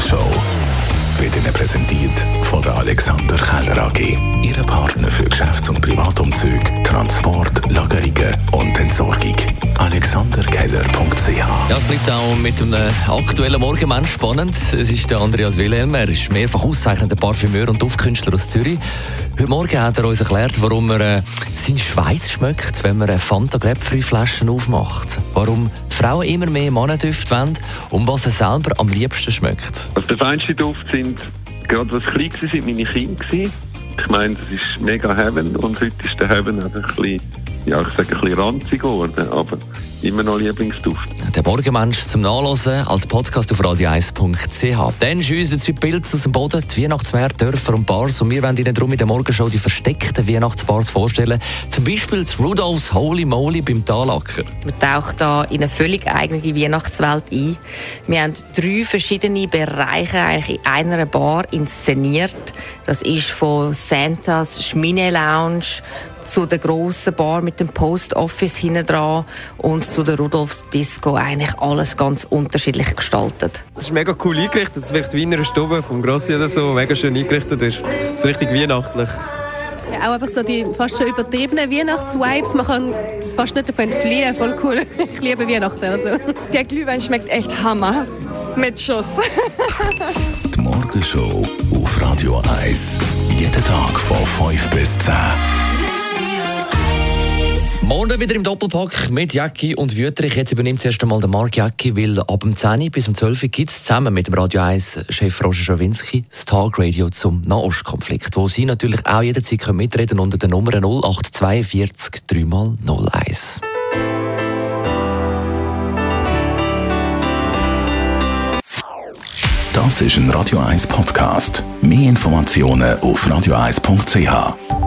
Morgenshow wird Ihnen präsentiert von der Alexander Keller AG. Ihre Partner für Geschäfts- und Privatumzug, Ja, es bleibt auch mit einem aktuellen Morgenmensch spannend. Es ist der Andreas Wilhelm. Er ist mehrfach ausgezeichnender Parfümeur und Duftkünstler aus Zürich. Heute Morgen hat er uns erklärt, warum er äh, seinen Schweiß schmeckt, wenn man eine Fanta Grapefruit Flaschen aufmacht. Warum Frauen immer mehr Mannendüfte wollen und was er selber am liebsten schmeckt. Also der feinste Duft sind, gerade was klein waren, sind meine Kinder. Ich meine, das ist mega Heaven und heute ist der Heaven einfach ein bisschen, ja, ich sage ein bisschen ranzig geworden, aber immer noch Lieblingsduft. Der Morgenmensch zum Nachlesen als Podcast auf radio1.ch. Dann schiessen zwei Pilze aus dem Boden, die Weihnachtsmärkte, Dörfer und Bars. Und wir wollen Ihnen darum in der Morgenshow die versteckten Weihnachtsbars vorstellen. Zum Beispiel das Rudolfs Holy Moly beim Talacker. Man taucht da in eine völlig eigene Weihnachtswelt ein. Wir haben drei verschiedene Bereiche eigentlich in einer Bar inszeniert. Das ist von Santas Schmine Lounge zu der grossen Bar mit dem Post Office hinten dran und zu der Rudolfs Disco eigentlich alles ganz unterschiedlich gestaltet. Es ist mega cool eingerichtet. Es wirkt wie in einer Stube vom Grossi oder so, mega schön eingerichtet ist. Es ist richtig weihnachtlich. Ja, auch einfach so die fast schon übertriebenen Weihnachtsvibes. Man kann fast nicht davon fliehen. Voll cool. Ich liebe Weihnachten. Also. Der Glühwein schmeckt echt Hammer. Mit Schuss. Die Morgenshow auf Radio 1. Jeden Tag von 5 bis 10. Morgen wieder im Doppelpack mit Jacki und Wüterich. Jetzt übernimmt zuerst einmal der Mark Jacki, weil ab dem 10 Uhr bis um 12 Uhr gibt es zusammen mit dem Radio 1-Chef Roger Schawinski das Tagradio zum Nahostkonflikt, wo Sie natürlich auch jederzeit können mitreden unter der Nummer 0842 3x01. Das ist ein Radio 1 Podcast. Mehr Informationen auf radio1.ch.